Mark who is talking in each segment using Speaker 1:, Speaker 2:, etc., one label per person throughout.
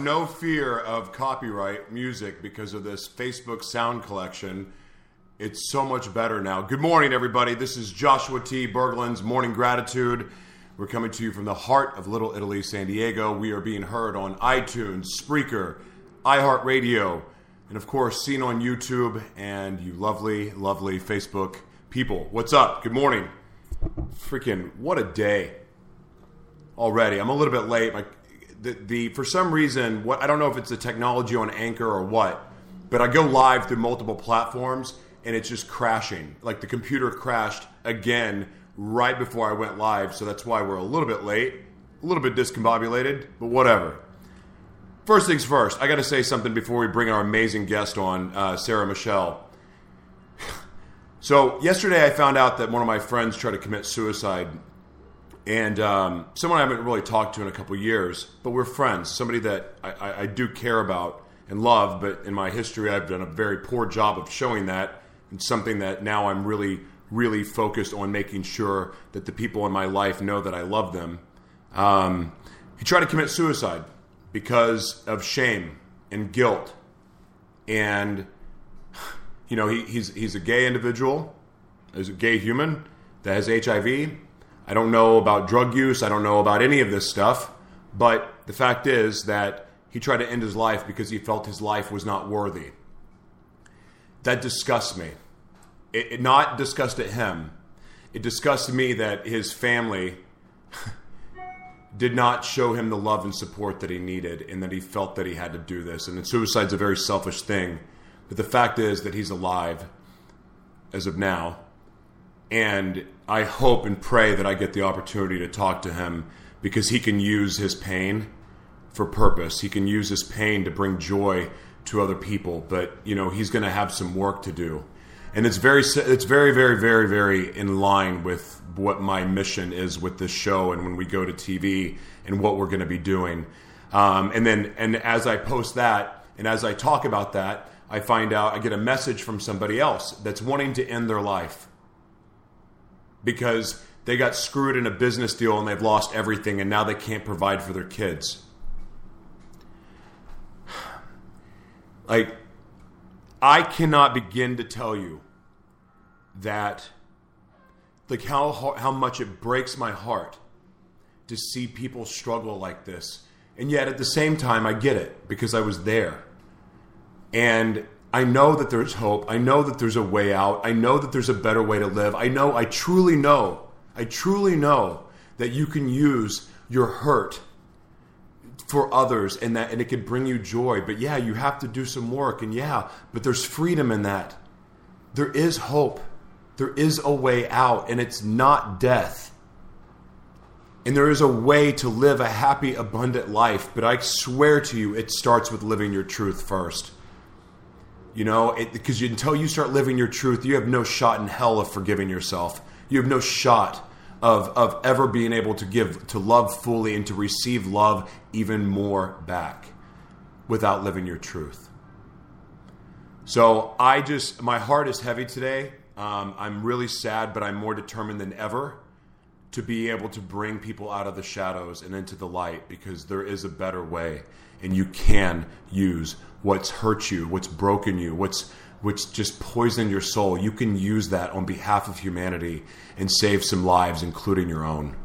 Speaker 1: No fear of copyright music because of this Facebook sound collection. It's so much better now. Good morning, everybody. This is Joshua T. Berglan's Morning Gratitude. We're coming to you from the heart of Little Italy, San Diego. We are being heard on iTunes, Spreaker, iHeartRadio, and of course, seen on YouTube and you lovely, lovely Facebook people. What's up? Good morning. Freaking, what a day already. I'm a little bit late. My, the, the for some reason, what I don't know if it's the technology on Anchor or what, but I go live through multiple platforms and it's just crashing. Like the computer crashed again right before I went live, so that's why we're a little bit late, a little bit discombobulated, but whatever. First things first, I got to say something before we bring our amazing guest on, uh, Sarah Michelle. So yesterday, I found out that one of my friends tried to commit suicide, and um, someone I haven't really talked to in a couple years, but we're friends. Somebody that I, I, I do care about and love, but in my history, I've done a very poor job of showing that. And something that now I'm really, really focused on making sure that the people in my life know that I love them. Um, he tried to commit suicide because of shame and guilt and you know, he, he's he's a gay individual, he's a gay human that has HIV. I don't know about drug use. I don't know about any of this stuff. But the fact is that he tried to end his life because he felt his life was not worthy. That disgusts me. It, it not disgusted him. It disgusted me that his family did not show him the love and support that he needed and that he felt that he had to do this. And suicide's a very selfish thing. But the fact is that he's alive as of now. And I hope and pray that I get the opportunity to talk to him because he can use his pain for purpose. He can use his pain to bring joy to other people, but you know, he's going to have some work to do. And it's very it's very very very very in line with what my mission is with this show and when we go to TV and what we're going to be doing. Um, and then and as I post that and as I talk about that, I find out I get a message from somebody else that's wanting to end their life because they got screwed in a business deal and they've lost everything and now they can't provide for their kids. Like, I cannot begin to tell you that, like, how, how much it breaks my heart to see people struggle like this. And yet, at the same time, I get it because I was there. And I know that there's hope. I know that there's a way out. I know that there's a better way to live. I know, I truly know, I truly know that you can use your hurt for others and that and it can bring you joy. But yeah, you have to do some work and yeah, but there's freedom in that. There is hope. There is a way out and it's not death. And there is a way to live a happy, abundant life, but I swear to you, it starts with living your truth first. You know, because until you start living your truth, you have no shot in hell of forgiving yourself. You have no shot of, of ever being able to give, to love fully and to receive love even more back without living your truth. So I just, my heart is heavy today. Um, I'm really sad, but I'm more determined than ever to be able to bring people out of the shadows and into the light because there is a better way and you can use what's hurt you, what's broken you, what's which just poisoned your soul, you can use that on behalf of humanity and save some lives, including your own.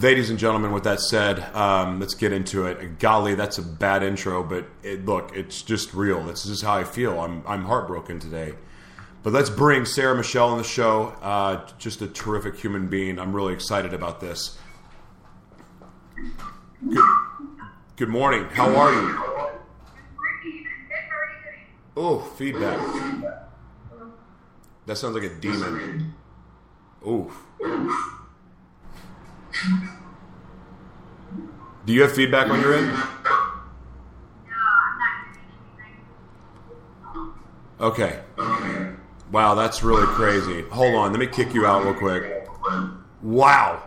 Speaker 1: Ladies and gentlemen, with that said, um, let's get into it. Golly, that's a bad intro, but it, look, it's just real. This is how I feel. I'm, I'm heartbroken today. But let's bring Sarah Michelle on the show. Uh, just a terrific human being. I'm really excited about this. Good, good morning. How are you? Oh, feedback. That sounds like a demon. Oof. Do you have feedback on your end? Yeah, I'm not. Okay. Wow, that's really crazy. Hold on, let me kick you out real quick. Wow.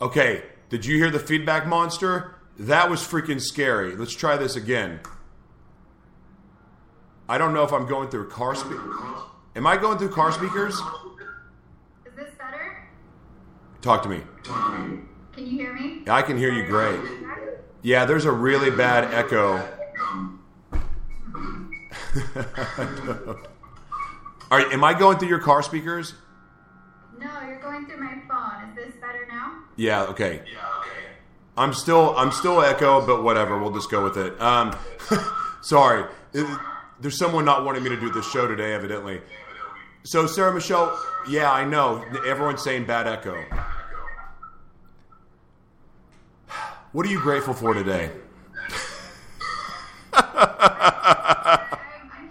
Speaker 1: Okay, did you hear the feedback monster? That was freaking scary. Let's try this again. I don't know if I'm going through car speakers. Am I going through car speakers?
Speaker 2: Is this better?
Speaker 1: Talk to me.
Speaker 2: Can you hear me?
Speaker 1: I can hear you great. Yeah, there's a really bad echo. Are, am I going through your car speakers?
Speaker 2: No, you're going through my phone. Is this better now?
Speaker 1: Yeah. Okay. I'm still I'm still echo, but whatever. We'll just go with it. Um, sorry, It- there's someone not wanting me to do this show today, evidently. So Sarah Michelle, yeah, I know. Everyone's saying bad echo. What are you grateful for today?
Speaker 2: I'm,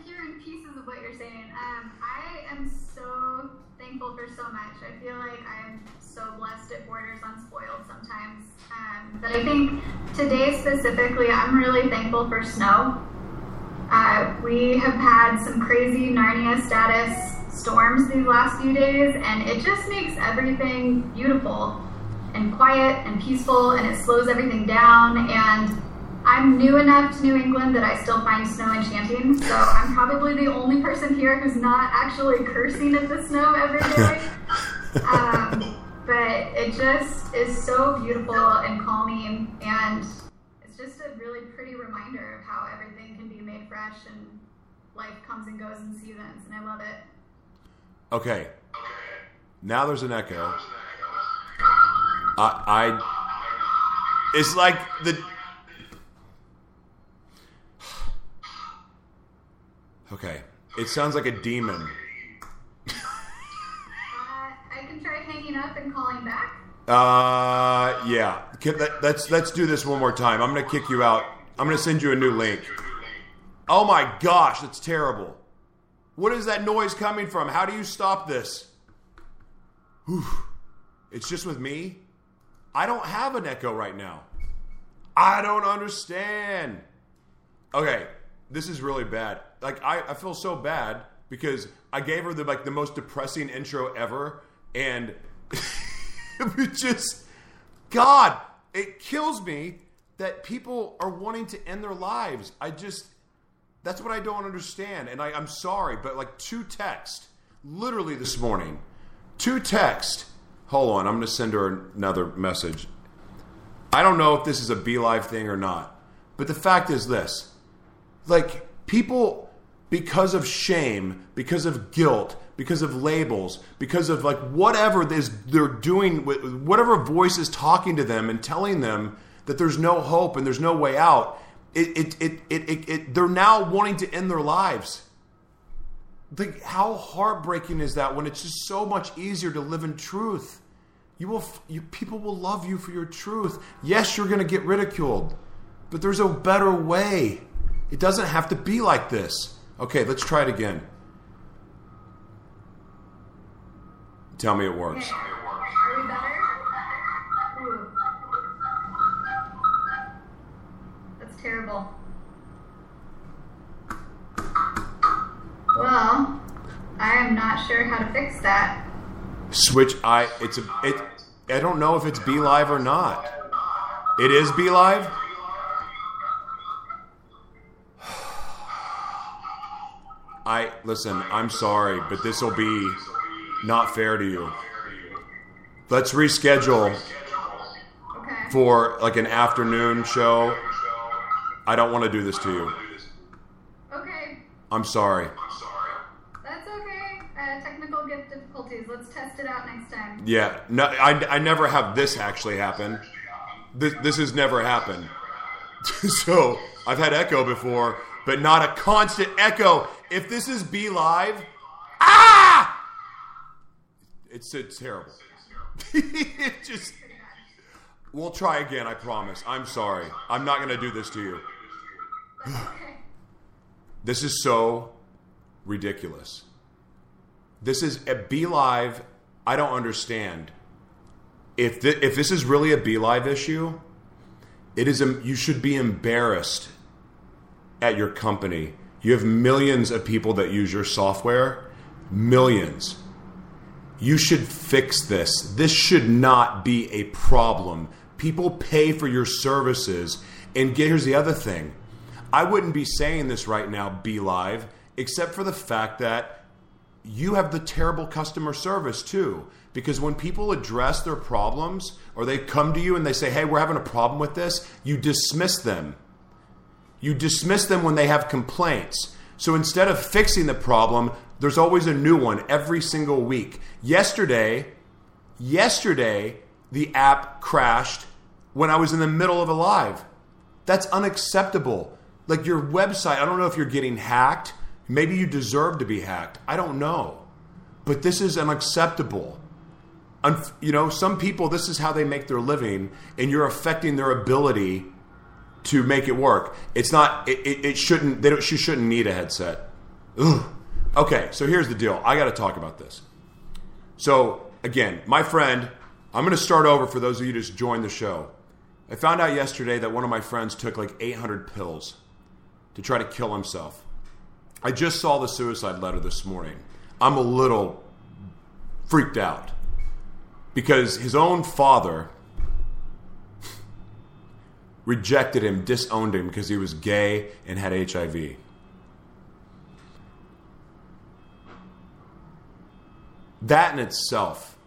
Speaker 2: hearing pieces of what you're saying. Um, I am so thankful for so much. I feel like I'm so blessed at Borders Unspoiled sometimes. Um, but I think today specifically, I'm really thankful for snow. Uh, we have had some crazy Narnia status storms these last few days, and it just makes everything beautiful and quiet and peaceful, and it slows everything down. And I'm new enough to New England that I still find snow enchanting, so I'm probably the only person here who's not actually cursing at the snow every day. um, but it just is so beautiful and calming, and it's just a really pretty reminder of how everything can be made fresh and life comes and goes in seasons, and I love it.
Speaker 1: Okay. Now there's an echo. I, I it's like the Okay. It sounds like a demon.
Speaker 2: Uh, I can try hanging up and calling back.
Speaker 1: Uh yeah. Let's let's do this one more time. I'm going to kick you out. I'm going to send you a new link. Oh my gosh, that's terrible. What is that noise coming from? How do you stop this? Whew. It's just with me. I don't have an echo right now. I don't understand. Okay, this is really bad. Like I, I feel so bad because I gave her the like the most depressing intro ever, and it just God, it kills me that people are wanting to end their lives. I just that's what I don't understand. And I, I'm sorry, but like two text, literally this morning, two text. Hold on, I'm going to send her another message. I don't know if this is a Be Live thing or not, but the fact is this: like people, because of shame, because of guilt, because of labels, because of like whatever this they're doing, whatever voice is talking to them and telling them that there's no hope and there's no way out. It, it, it, it, it, it they're now wanting to end their lives. Like, how heartbreaking is that when it's just so much easier to live in truth? You will, you, people will love you for your truth. Yes, you're going to get ridiculed, but there's a better way. It doesn't have to be like this. Okay, let's try it again. Tell me it works.
Speaker 2: Well, I am not sure how to fix that.
Speaker 1: Switch. I. It's a. It. I don't know if it's Be Live or not. It is Be Live. I listen. I'm sorry, but this will be not fair to you. Let's reschedule
Speaker 2: Okay.
Speaker 1: for like an afternoon show. I don't want to do this to you.
Speaker 2: Okay.
Speaker 1: I'm sorry. That's okay.
Speaker 2: Uh, technical difficulties. Let's test it out next time.
Speaker 1: Yeah, no, I, I never have this actually happen. This, this has never happened. so I've had echo before, but not a constant echo. If this is Be Live, ah, it's it's terrible. it just. We'll try again. I promise. I'm sorry. I'm not going to do this to you. This is so ridiculous. This is a Be Live. I don't understand. If thi- if this is really a Be Live issue, it is. A, you should be embarrassed at your company. You have millions of people that use your software. Millions. You should fix this. This should not be a problem. People pay for your services. And here's the other thing I wouldn't be saying this right now, Be Live, except for the fact that you have the terrible customer service too. Because when people address their problems or they come to you and they say, hey, we're having a problem with this, you dismiss them. You dismiss them when they have complaints. So instead of fixing the problem, there's always a new one every single week. Yesterday, yesterday, the app crashed when I was in the middle of a live. That's unacceptable. Like your website, I don't know if you're getting hacked. Maybe you deserve to be hacked. I don't know. But this is unacceptable. Unf- you know, some people, this is how they make their living, and you're affecting their ability to make it work. It's not. It, it, it shouldn't. They don't. She shouldn't need a headset. Ugh. Okay, so here's the deal. I got to talk about this. So again, my friend, I'm going to start over for those of you who just joined the show. I found out yesterday that one of my friends took like 800 pills to try to kill himself. I just saw the suicide letter this morning. I'm a little freaked out because his own father rejected him, disowned him because he was gay and had HIV. That in itself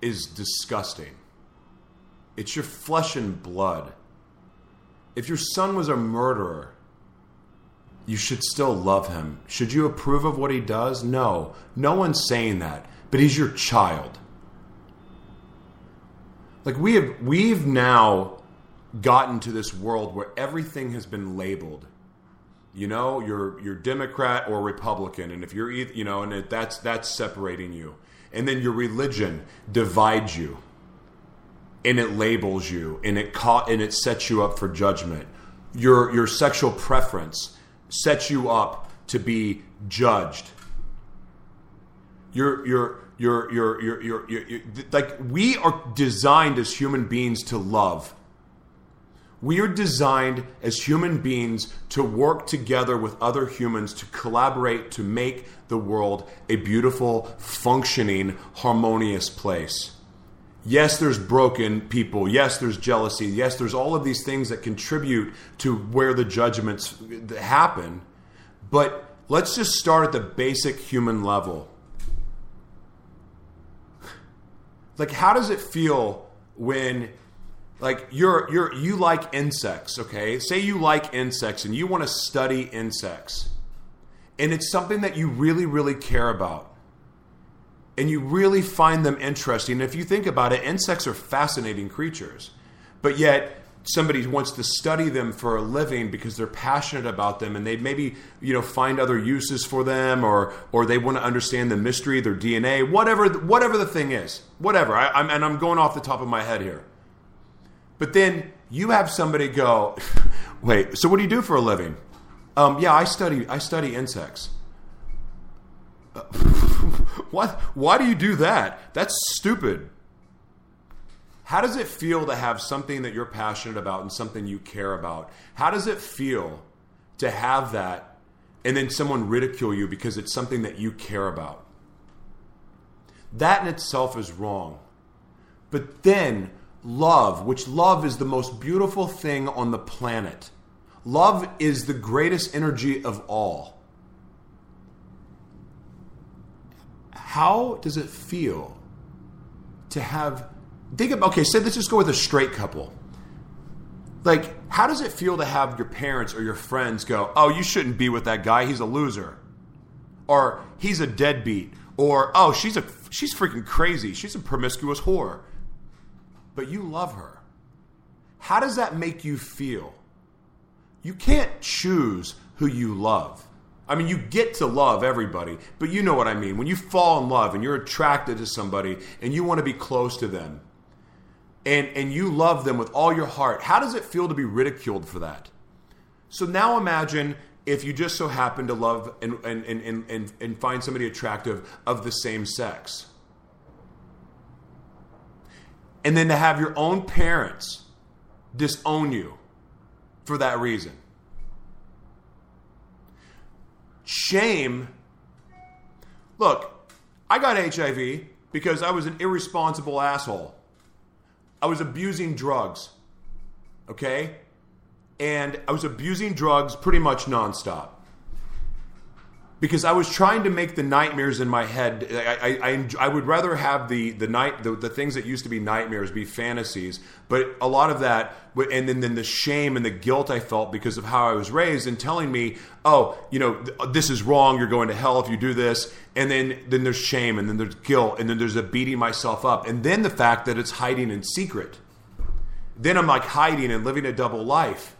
Speaker 1: is disgusting. It's your flesh and blood. If your son was a murderer, you should still love him. Should you approve of what he does? No. No one's saying that. But he's your child. Like we have we've now gotten to this world where everything has been labeled. You know, you're you're Democrat or Republican, and if you're either, you know, and it, that's that's separating you. And then your religion divides you, and it labels you, and it caught and it sets you up for judgment. Your your sexual preference sets you up to be judged. You're you're you're you're you're, you're, you're, you're like we are designed as human beings to love. We are designed as human beings to work together with other humans to collaborate to make the world a beautiful, functioning, harmonious place. Yes, there's broken people. Yes, there's jealousy. Yes, there's all of these things that contribute to where the judgments happen. But let's just start at the basic human level. Like, how does it feel when like you're you're you like insects okay say you like insects and you want to study insects and it's something that you really really care about and you really find them interesting if you think about it insects are fascinating creatures but yet somebody wants to study them for a living because they're passionate about them and they maybe you know find other uses for them or or they want to understand the mystery their dna whatever whatever the thing is whatever I, I'm, and i'm going off the top of my head here but then you have somebody go, wait, so what do you do for a living? Um, yeah, I study I study insects. What? Why do you do that? That's stupid. How does it feel to have something that you're passionate about and something you care about? How does it feel to have that and then someone ridicule you because it's something that you care about? That in itself is wrong. But then love, which love is the most beautiful thing on the planet. Love is the greatest energy of all. How does it feel to have think about okay, say let's just go with a straight couple. Like, how does it feel to have your parents or your friends go, "Oh, you shouldn't be with that guy. He's a loser." Or he's a deadbeat, Or, oh, she's a she's freaking crazy. She's a promiscuous whore. But you love her. How does that make you feel? You can't choose who you love. I mean, you get to love everybody, but you know what I mean. When you fall in love and you're attracted to somebody and you want to be close to them and, and you love them with all your heart, how does it feel to be ridiculed for that? So now imagine if you just so happen to love and, and, and, and, and find somebody attractive of the same sex. And then to have your own parents disown you for that reason. Shame. Look, I got HIV because I was an irresponsible asshole. I was abusing drugs. Okay? and I was abusing drugs pretty much nonstop because I was trying to make the nightmares in my head. I, I, I, I, would rather have the the night the, the things that used to be nightmares be fantasies, but a lot of that, and then then the shame and the guilt I felt because of how I was raised, and telling me, oh, you know, this is wrong. You're going to hell if you do this, and then then there's shame, and then there's guilt, and then there's a beating myself up, and then the fact that it's hiding in secret. Then I'm like hiding and living a double life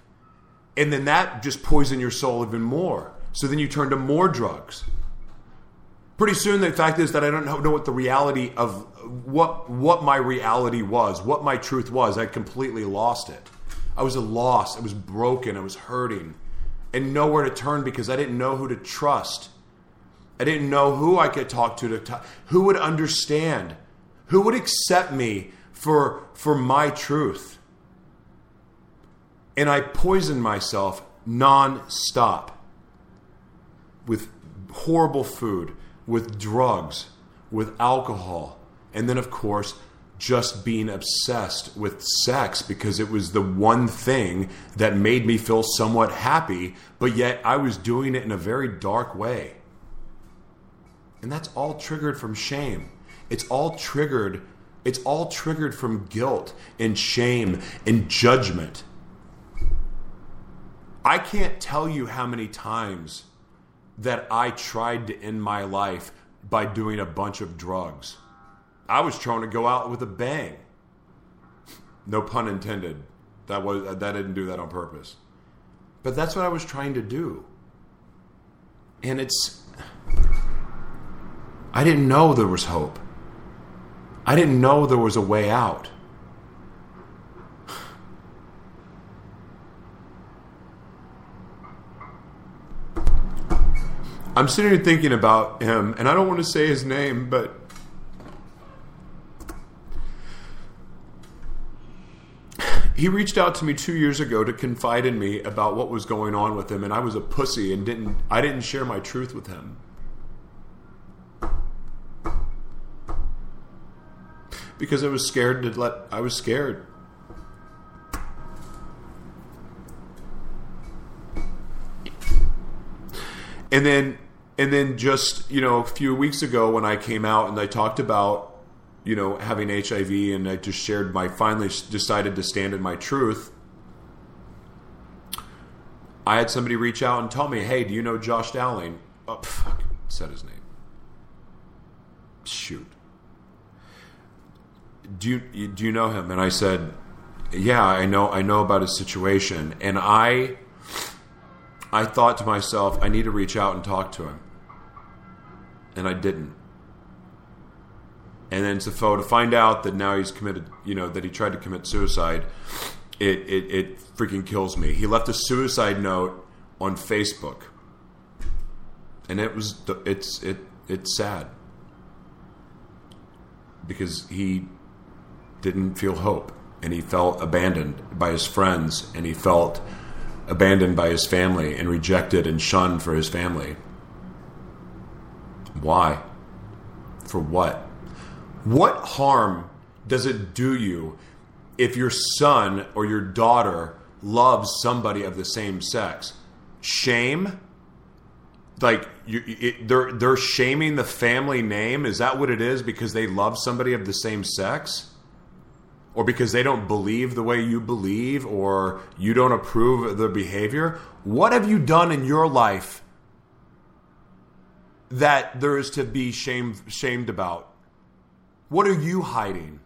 Speaker 1: and then that just poison your soul even more. So then you turn to more drugs. Pretty soon, the fact is that I don't know what the reality of what what my reality was, what my truth was. I completely lost it. I was a loss. I was broken. I was hurting, and nowhere to turn because I didn't know who to trust. I didn't know who I could talk to to talk, who would understand, who would accept me for for my truth and I poisoned myself non-stop with horrible food, with drugs, with alcohol, and then of course just being obsessed with sex because it was the one thing that made me feel somewhat happy, but yet I was doing it in a very dark way. And that's all triggered from shame. It's all triggered it's all triggered from guilt and shame and judgment. I can't tell you how many times that I tried to end my life by doing a bunch of drugs. I was trying to go out with a bang. No pun intended. That was that didn't do that on purpose. But that's what I was trying to do. And it's I didn't know there was hope. I didn't know there was a way out. I'm sitting here thinking about him, and I don't want to say his name, but he reached out to me two years ago to confide in me about what was going on with him, and I was a pussy and didn't I didn't share my truth with him. Because I was scared to let I was scared. And then and then just you know a few weeks ago when I came out and I talked about you know having HIV and I just shared my finally decided to stand in my truth. I had somebody reach out and tell me, "Hey, do you know Josh Dowling?" Oh, fuck, said his name. Shoot. Do you do you know him? And I said, "Yeah, I know. I know about his situation." And I, I thought to myself, I need to reach out and talk to him and I didn't. And then to, to find out that now he's committed, you know, that he tried to commit suicide, it, it, it freaking kills me. He left a suicide note on Facebook, and it was it's it it's sad. Because he didn't feel hope. And he felt abandoned by his friends. And he felt abandoned by his family and rejected and shunned for his family why? For what? What harm does it do you if your son or your daughter loves somebody of the same sex? Shame? Like you, it, they're they're shaming the family name. Is that what it is? Because they love somebody of the same sex, or because they don't believe the way you believe, or you don't approve of their behavior? What have you done in your life that there is to be shamed shamed about? What are you hiding?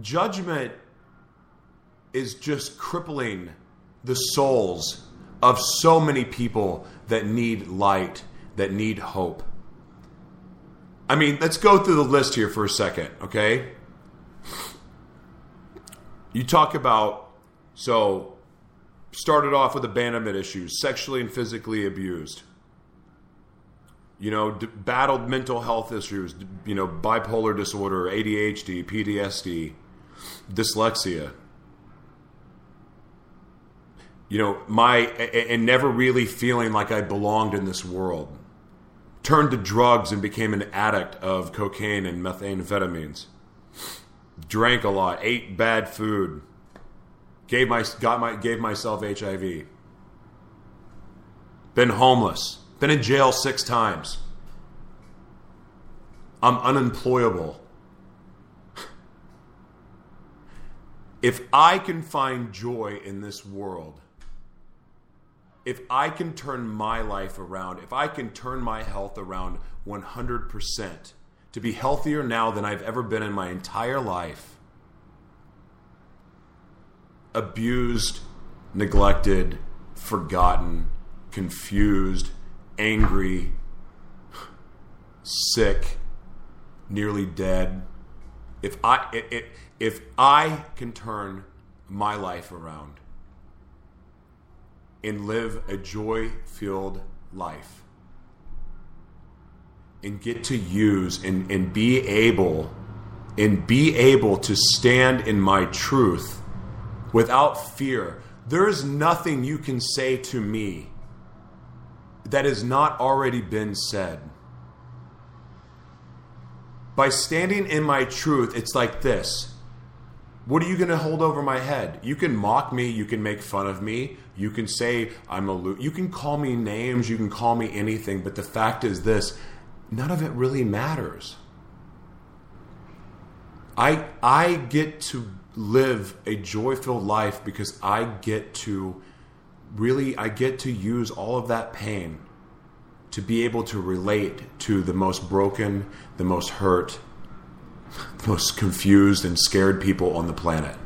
Speaker 1: Judgment is just crippling the souls of so many people that need light, that need hope. I mean, let's go through the list here for a second, okay? You talk about, so, started off with abandonment issues, sexually and physically abused, you know, d- battled mental health issues, you know, bipolar disorder, ADHD, PTSD, dyslexia. You know, my, and never really feeling like I belonged in this world turned to drugs and became an addict of cocaine and methamphetamines. Drank a lot, ate bad food, gave my got my gave myself HIV. Been homeless, been in jail 6 times. I'm unemployable. If I can find joy in this world, if I can turn my life around, if I can turn my health around 100%, to be healthier now than I've ever been in my entire life, abused, neglected, forgotten, confused, angry, sick, nearly dead. If I if, if I can turn my life around, and live a joy filled life and get to use and, and be able and be able to stand in my truth without fear. There is nothing you can say to me that has not already been said. By standing in my truth, it's like this. What are you going to hold over my head? You can mock me, you can make fun of me, you can say I'm a lo- you can call me names, you can call me anything, but the fact is this, none of it really matters. I I get to live a joy-filled life because I get to really I get to use all of that pain to be able to relate to the most broken, the most hurt, the most confused and scared people on the planet.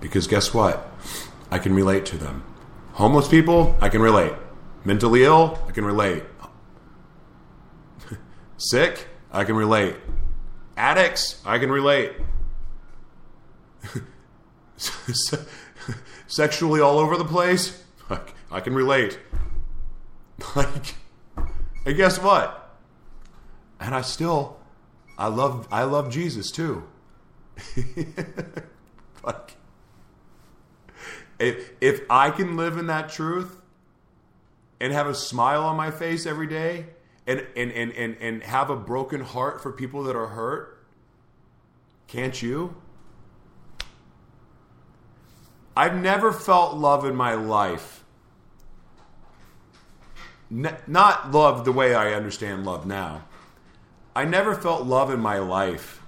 Speaker 1: Because guess what? I can relate to them. Homeless people, I can relate. Mentally ill, I can relate. Sick, I can relate. Addicts, I can relate. Sexually all over the place, I can relate. Like, and guess what? And I still I love I love Jesus too. like if if I can live in that truth and have a smile on my face every day and and and and, and have a broken heart for people that are hurt, can't you? I've never felt love in my life. not love the way I understand love now I never felt love in my life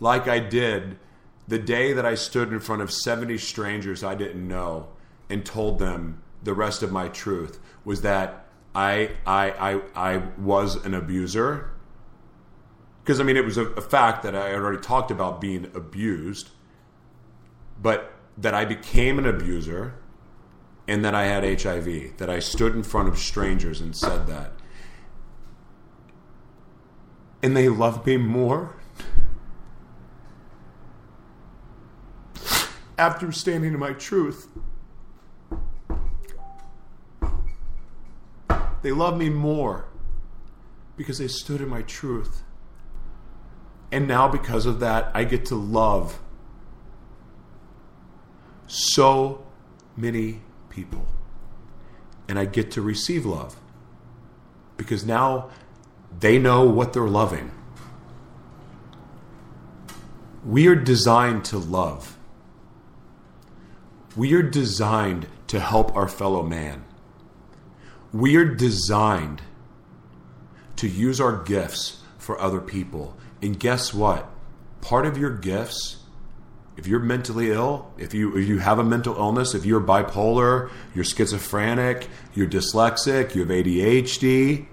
Speaker 1: like I did the day that I stood in front of 70 strangers I didn't know and told them the rest of my truth was that I I I, I was an abuser. Because I mean it was a, a fact that I had already talked about being abused, but that I became an abuser and that I had HIV, that I stood in front of strangers and said that and they love me more after standing in my truth. They love me more because they stood in my truth. And now, because of that, I get to love so many people. And I get to receive love. Because now they know what they're loving. We are designed to love. We are designed to help our fellow man. We are designed to use our gifts for other people. And guess what? Part of your gifts if you're mentally ill, if you if you have a mental illness, if you're bipolar, you're schizophrenic, you're dyslexic, you have ADHD,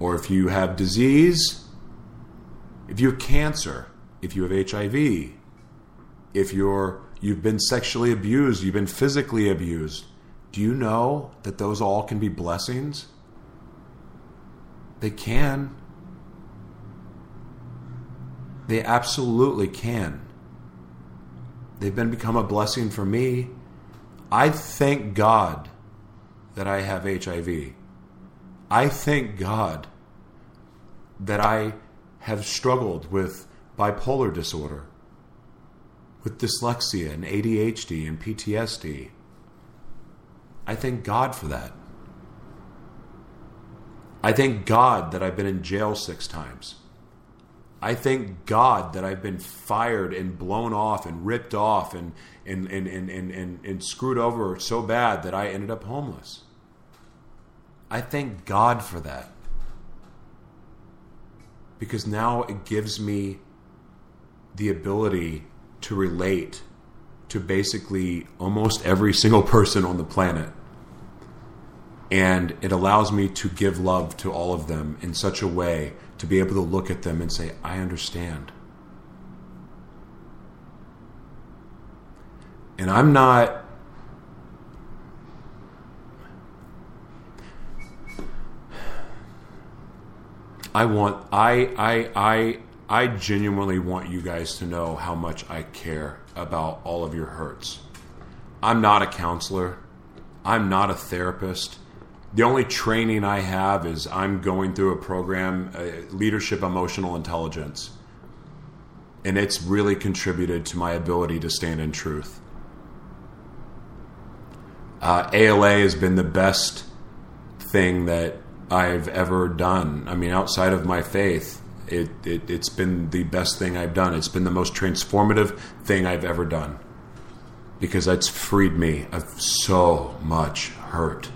Speaker 1: or if you have disease, if you have cancer, if you have HIV, if you're you've been sexually abused, you've been physically abused, do you know that those all can be blessings? They can. They absolutely can. They've been become a blessing for me. I thank God that I have HIV. I thank God that I have struggled with bipolar disorder, with dyslexia and ADHD and PTSD. I thank God for that. I thank God that I've been in jail six times. I thank God that I've been fired and blown off and ripped off and, and, and, and, and, and, and screwed over so bad that I ended up homeless. I thank God for that. Because now it gives me the ability to relate to basically almost every single person on the planet. And it allows me to give love to all of them in such a way to be able to look at them and say, I understand. And I'm not. I want I I I I genuinely want you guys to know how much I care about all of your hurts. I'm not a counselor. I'm not a therapist the only training I have is I'm going through a program, uh, leadership emotional intelligence, and it's really contributed to my ability to stand in truth. Uh, ALA has been the best thing that I've ever done. I mean, outside of my faith, it, it, it's been the best thing I've done. It's been the most transformative thing I've ever done because it's freed me of so much hurt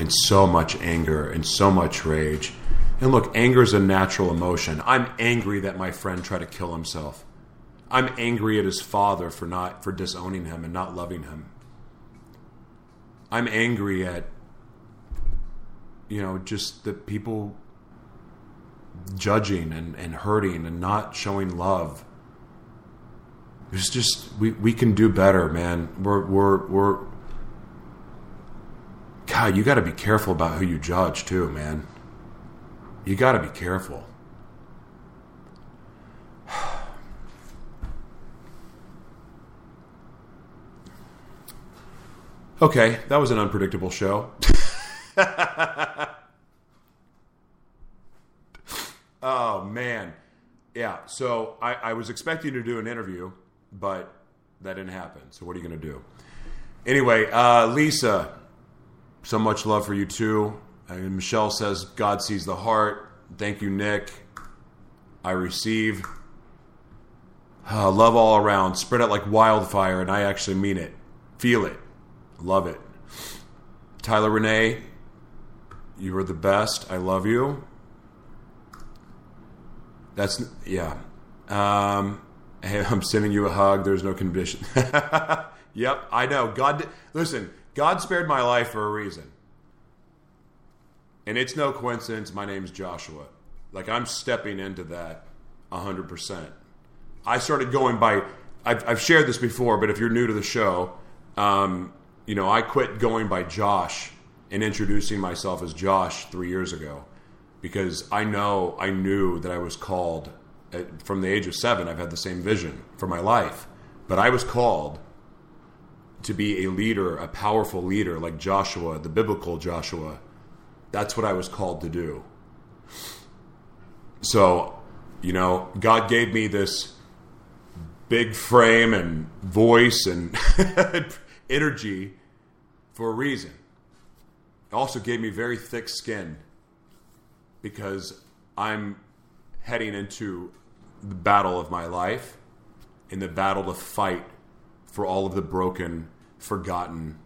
Speaker 1: and so much anger and so much rage. And look, anger is a natural emotion. I'm angry that my friend tried to kill himself. I'm angry at his father for not for disowning him and not loving him. I'm angry at you know just the people judging and, and hurting and not showing love. It's just we, we can do better, man. We're we're we're God, you got to be careful about who you judge too, man. You got to be careful. okay, that was an unpredictable show. oh man, yeah. So I, I was expecting to do an interview, but that didn't happen. So what are you going to do? Anyway, uh, Lisa, so much love for you too. And Michelle says, God sees the heart. Thank you, Nick. I receive. Uh, love all around. Spread out like wildfire, and I actually mean it. Feel it. Love it. Tyler Renee, you are the best. I love you. That's, yeah. Um, hey, I'm sending you a hug. There's no condition. yep, I know. God, listen, God spared my life for a reason. And it's no coincidence my name's Joshua. Like I'm stepping into that 100%. I started going by, I've, I've shared this before, but if you're new to the show, um, you know, I quit going by Josh and introducing myself as Josh three years ago because I know, I knew that I was called at, from the age of seven. I've had the same vision for my life, but I was called to be a leader, a powerful leader like Joshua, the biblical Joshua. That's what I was called to do. So, you know, God gave me this big frame and voice and energy for a reason. It also gave me very thick skin because I'm heading into the battle of my life in the battle to fight for all of the broken, forgotten,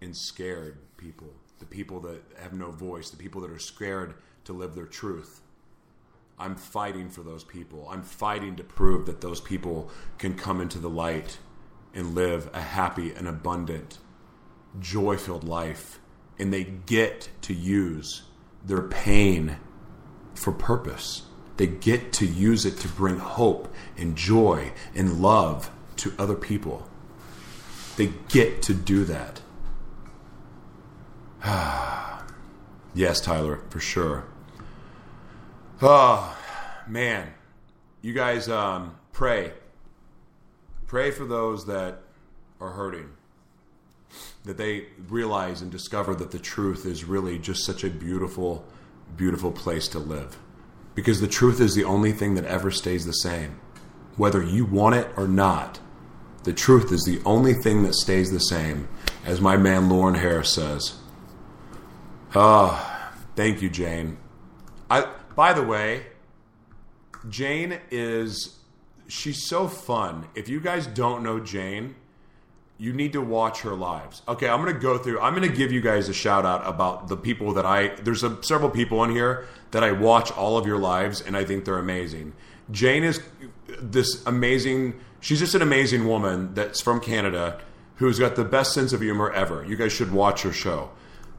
Speaker 1: and scared people. The people that have no voice, the people that are scared to live their truth. I'm fighting for those people. I'm fighting to prove that those people can come into the light and live a happy and abundant, joy filled life. And they get to use their pain for purpose. They get to use it to bring hope and joy and love to other people. They get to do that. Ah Yes, Tyler, for sure. Oh, man. You guys um, pray. Pray for those that are hurting. That they realize and discover that the truth is really just such a beautiful, beautiful place to live. Because the truth is the only thing that ever stays the same. Whether you want it or not, the truth is the only thing that stays the same. As my man Lauren Harris says. Oh, thank you, Jane. I by the way, Jane is she's so fun. If you guys don't know Jane, you need to watch her lives. Okay, I'm to go through. I'm to give you guys a shout out about the people that I. There's a, several people in here that I watch all of your lives, and I think they're amazing. Jane is this amazing. She's just an amazing woman that's from Canada who's got the best sense of humor ever. You guys should watch her show.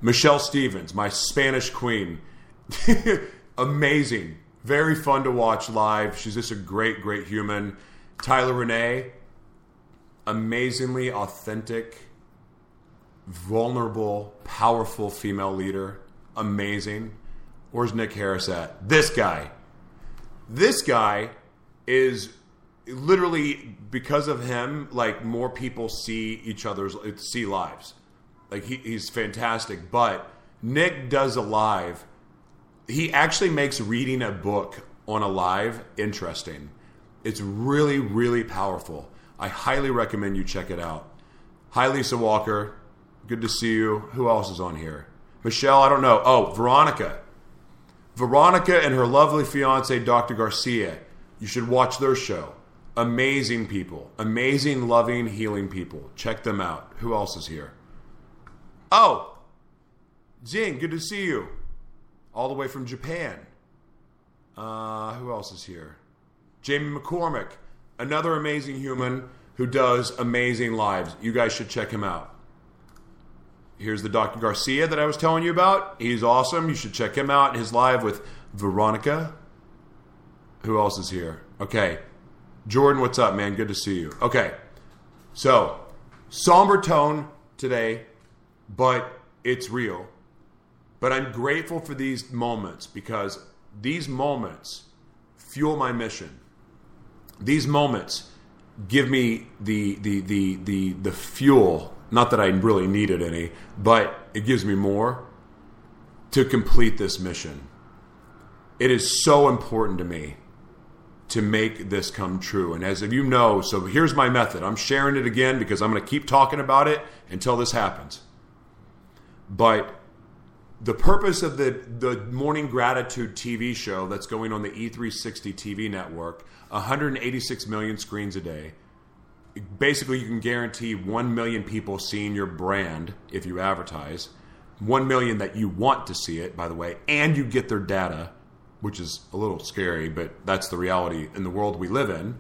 Speaker 1: Michelle Stevens, my Spanish queen. amazing. Very fun to watch live. She's just a great, great human. Tyler Renee, amazingly authentic, vulnerable, powerful female leader. Amazing. Where's Nick Harris at? This guy. This guy is literally because of him, like more people see each other's see lives. Like he, he's fantastic. But Nick does a live he actually makes reading a book on a live interesting. It's really, really powerful. I highly recommend you check it out. Hi, Lisa Walker. Good to see you. Who else is on here? Michelle, I don't know. Oh, Veronica. Veronica and her lovely fiance, Dr. Garcia. You should watch their show. Amazing people. Amazing, loving, healing people. Check them out. Who else is here? Oh, Jing, good to see you all the way from Japan. Uh, who else is here? Jamie McCormick, another amazing human who does amazing lives. You guys should check him out. Here's the Dr. Garcia that I was telling you about. He's awesome. You should check him out. His live with Veronica. Who else is here? Okay. Jordan, what's up, man? Good to see you. Okay. So, somber tone today, but it's real. But I'm grateful for these moments because these moments fuel my mission. These moments give me the the the the the fuel, not that I really needed any, but it gives me more to complete this mission. It is so important to me to make this come true. And as you know, so here's my method. I'm sharing it again because I'm going to keep talking about it until this happens. But the purpose of the the morning gratitude TV show that's going on the E360 TV network, 186 million screens a day. Basically, you can guarantee 1 million people seeing your brand if you advertise. 1 million that you want to see it, by the way, and you get their data, which is a little scary, but that's the reality in the world we live in.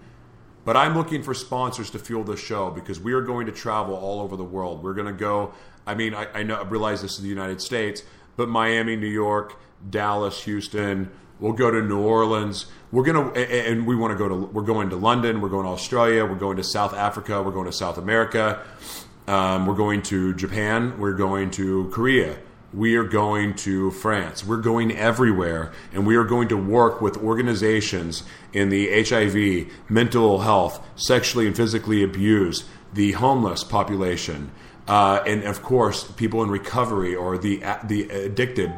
Speaker 1: But I'm looking for sponsors to fuel the show because we are going to travel all over the world. We're going to go. I mean, I, I know I realize this is the United States, but Miami, New York, Dallas, Houston. We'll go to New Orleans. We're gonna and we want to go to. We're going to London. We're going to Australia. We're going to South Africa. We're going to South America. Um, we're going to Japan. We're going to Korea. We are going to France. We're going everywhere, and we are going to work with organizations in the HIV, mental health, sexually and physically abused, the homeless population, uh, and of course, people in recovery or the the addicted.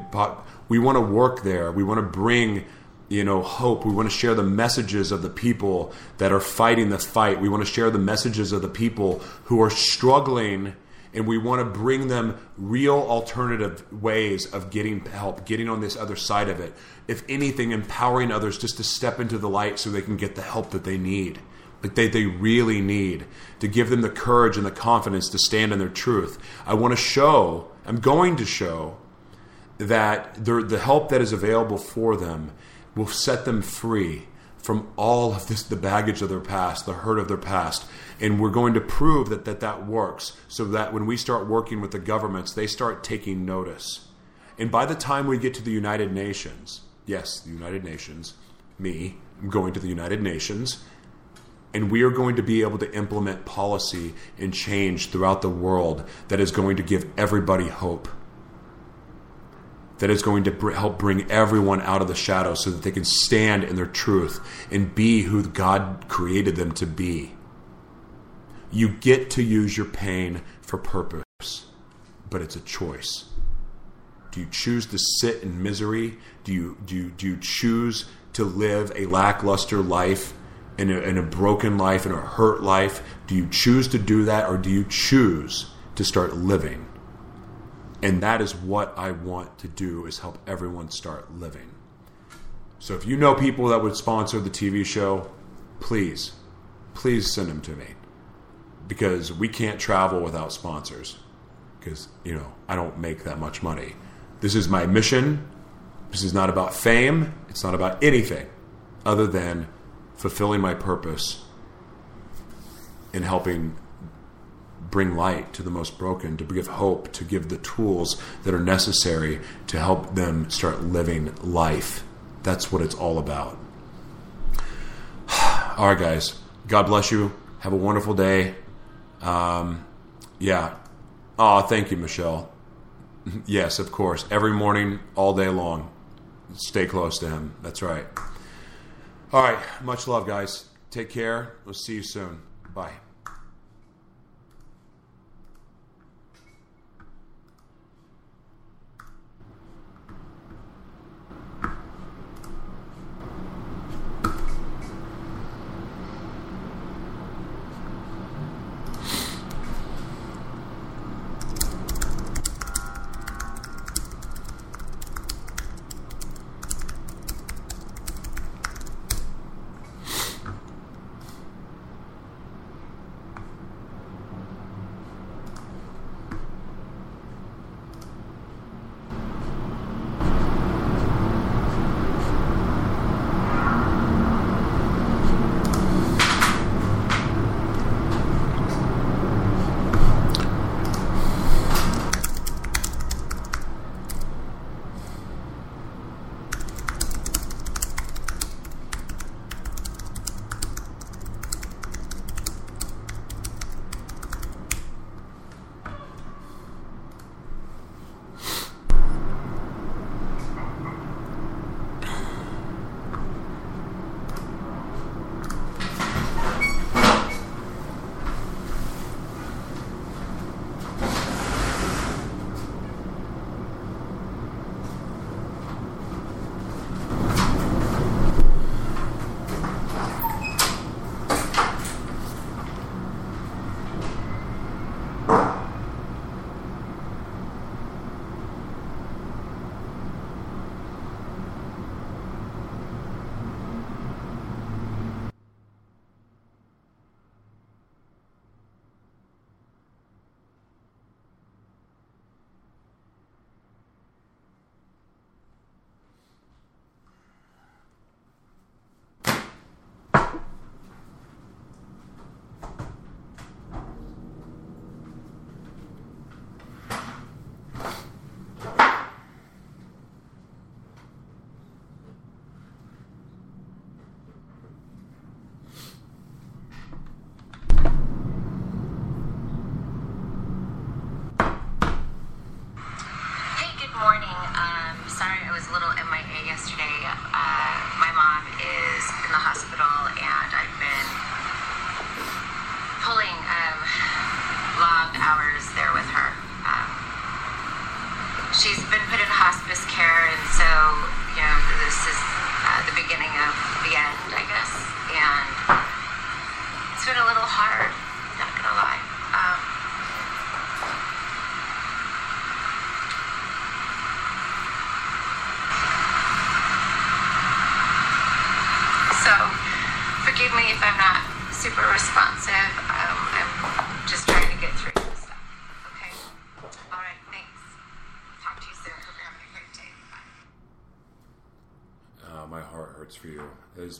Speaker 1: We want to work there. We want to bring you know hope. We want to share the messages of the people that are fighting the fight. We want to share the messages of the people who are struggling and we want to bring them real alternative ways of getting help getting on this other side of it. If anything empowering others just to step into the light so they can get the help that they need like they, they really need to give them the courage and the confidence to stand in their truth. I want to show, I'm going to show that the help that is available for them will set them free from all of this the baggage of their past the hurt of their past. And we're going to prove that that, that works so that when we start working with the governments they start taking notice. And by the time we get to the united nations yes the united nations me i'm going to the united nations and we are going to be able to implement policy and change throughout the world that is going to give everybody hope that is going to br- help bring everyone out of the shadows so that they can stand in their truth and be who God created them to be. You get to use your pain for purpose, but it's a choice. Do you choose to sit in misery? Do you, do you, do you choose to live a lackluster life, in a, in a broken life, in a hurt life? Do you choose to do that, or do you choose to start living? And that is what I want to do is help everyone start living. So if you know people that would sponsor the TV show, please, please send them to me. Because we can't travel without sponsors. Because, you know, I don't make that much money. This is my mission. This is not about fame. It's not about anything other than fulfilling my purpose in helping bring light to the most broken, to give hope, to give the tools that are necessary to help them start living life. That's what it's all about. all right, guys. God bless you. Have a wonderful day. Um, yeah. Oh, thank you, Michelle. yes, of course. Every morning, all day long. Stay close to Him. That's right. All right. Much love, guys. Take care. We'll see you soon. Bye.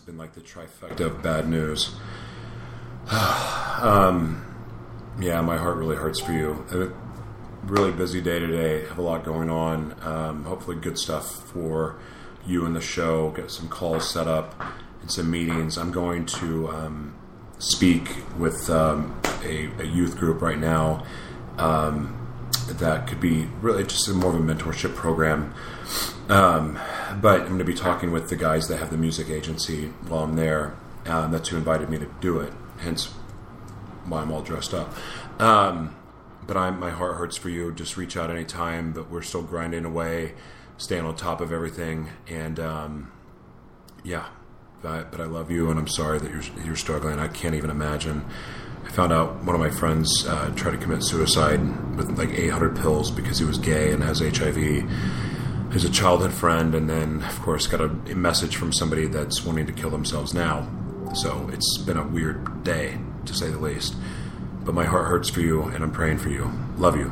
Speaker 3: Been
Speaker 1: like the trifecta of bad news. um, yeah, my heart really hurts for you. A really busy day today. Have a lot going on. Um, hopefully, good stuff for you and the show. Get some calls set up and some meetings. I'm going to um, speak with um, a, a, youth group right now. Um, that could be really just more of a mentorship program. Um, but I'm going to be talking with the guys that have the music agency while I'm there. Um, that's who invited me to do it. Hence, why I'm all dressed up. Um, but I'm, my heart hurts for you. Just reach out anytime. But we're still grinding away, staying on top of everything, and um, yeah. But, but I love you, and I'm sorry that you're you're struggling. I can't even imagine. I found out one of my friends uh, tried to commit suicide with like 800 pills because he was gay and has HIV. He's a childhood friend, and then of course got a message from somebody that's wanting to kill themselves now. So it's been a weird day to say the least. But my heart hurts for you, and I'm praying for you. Love you.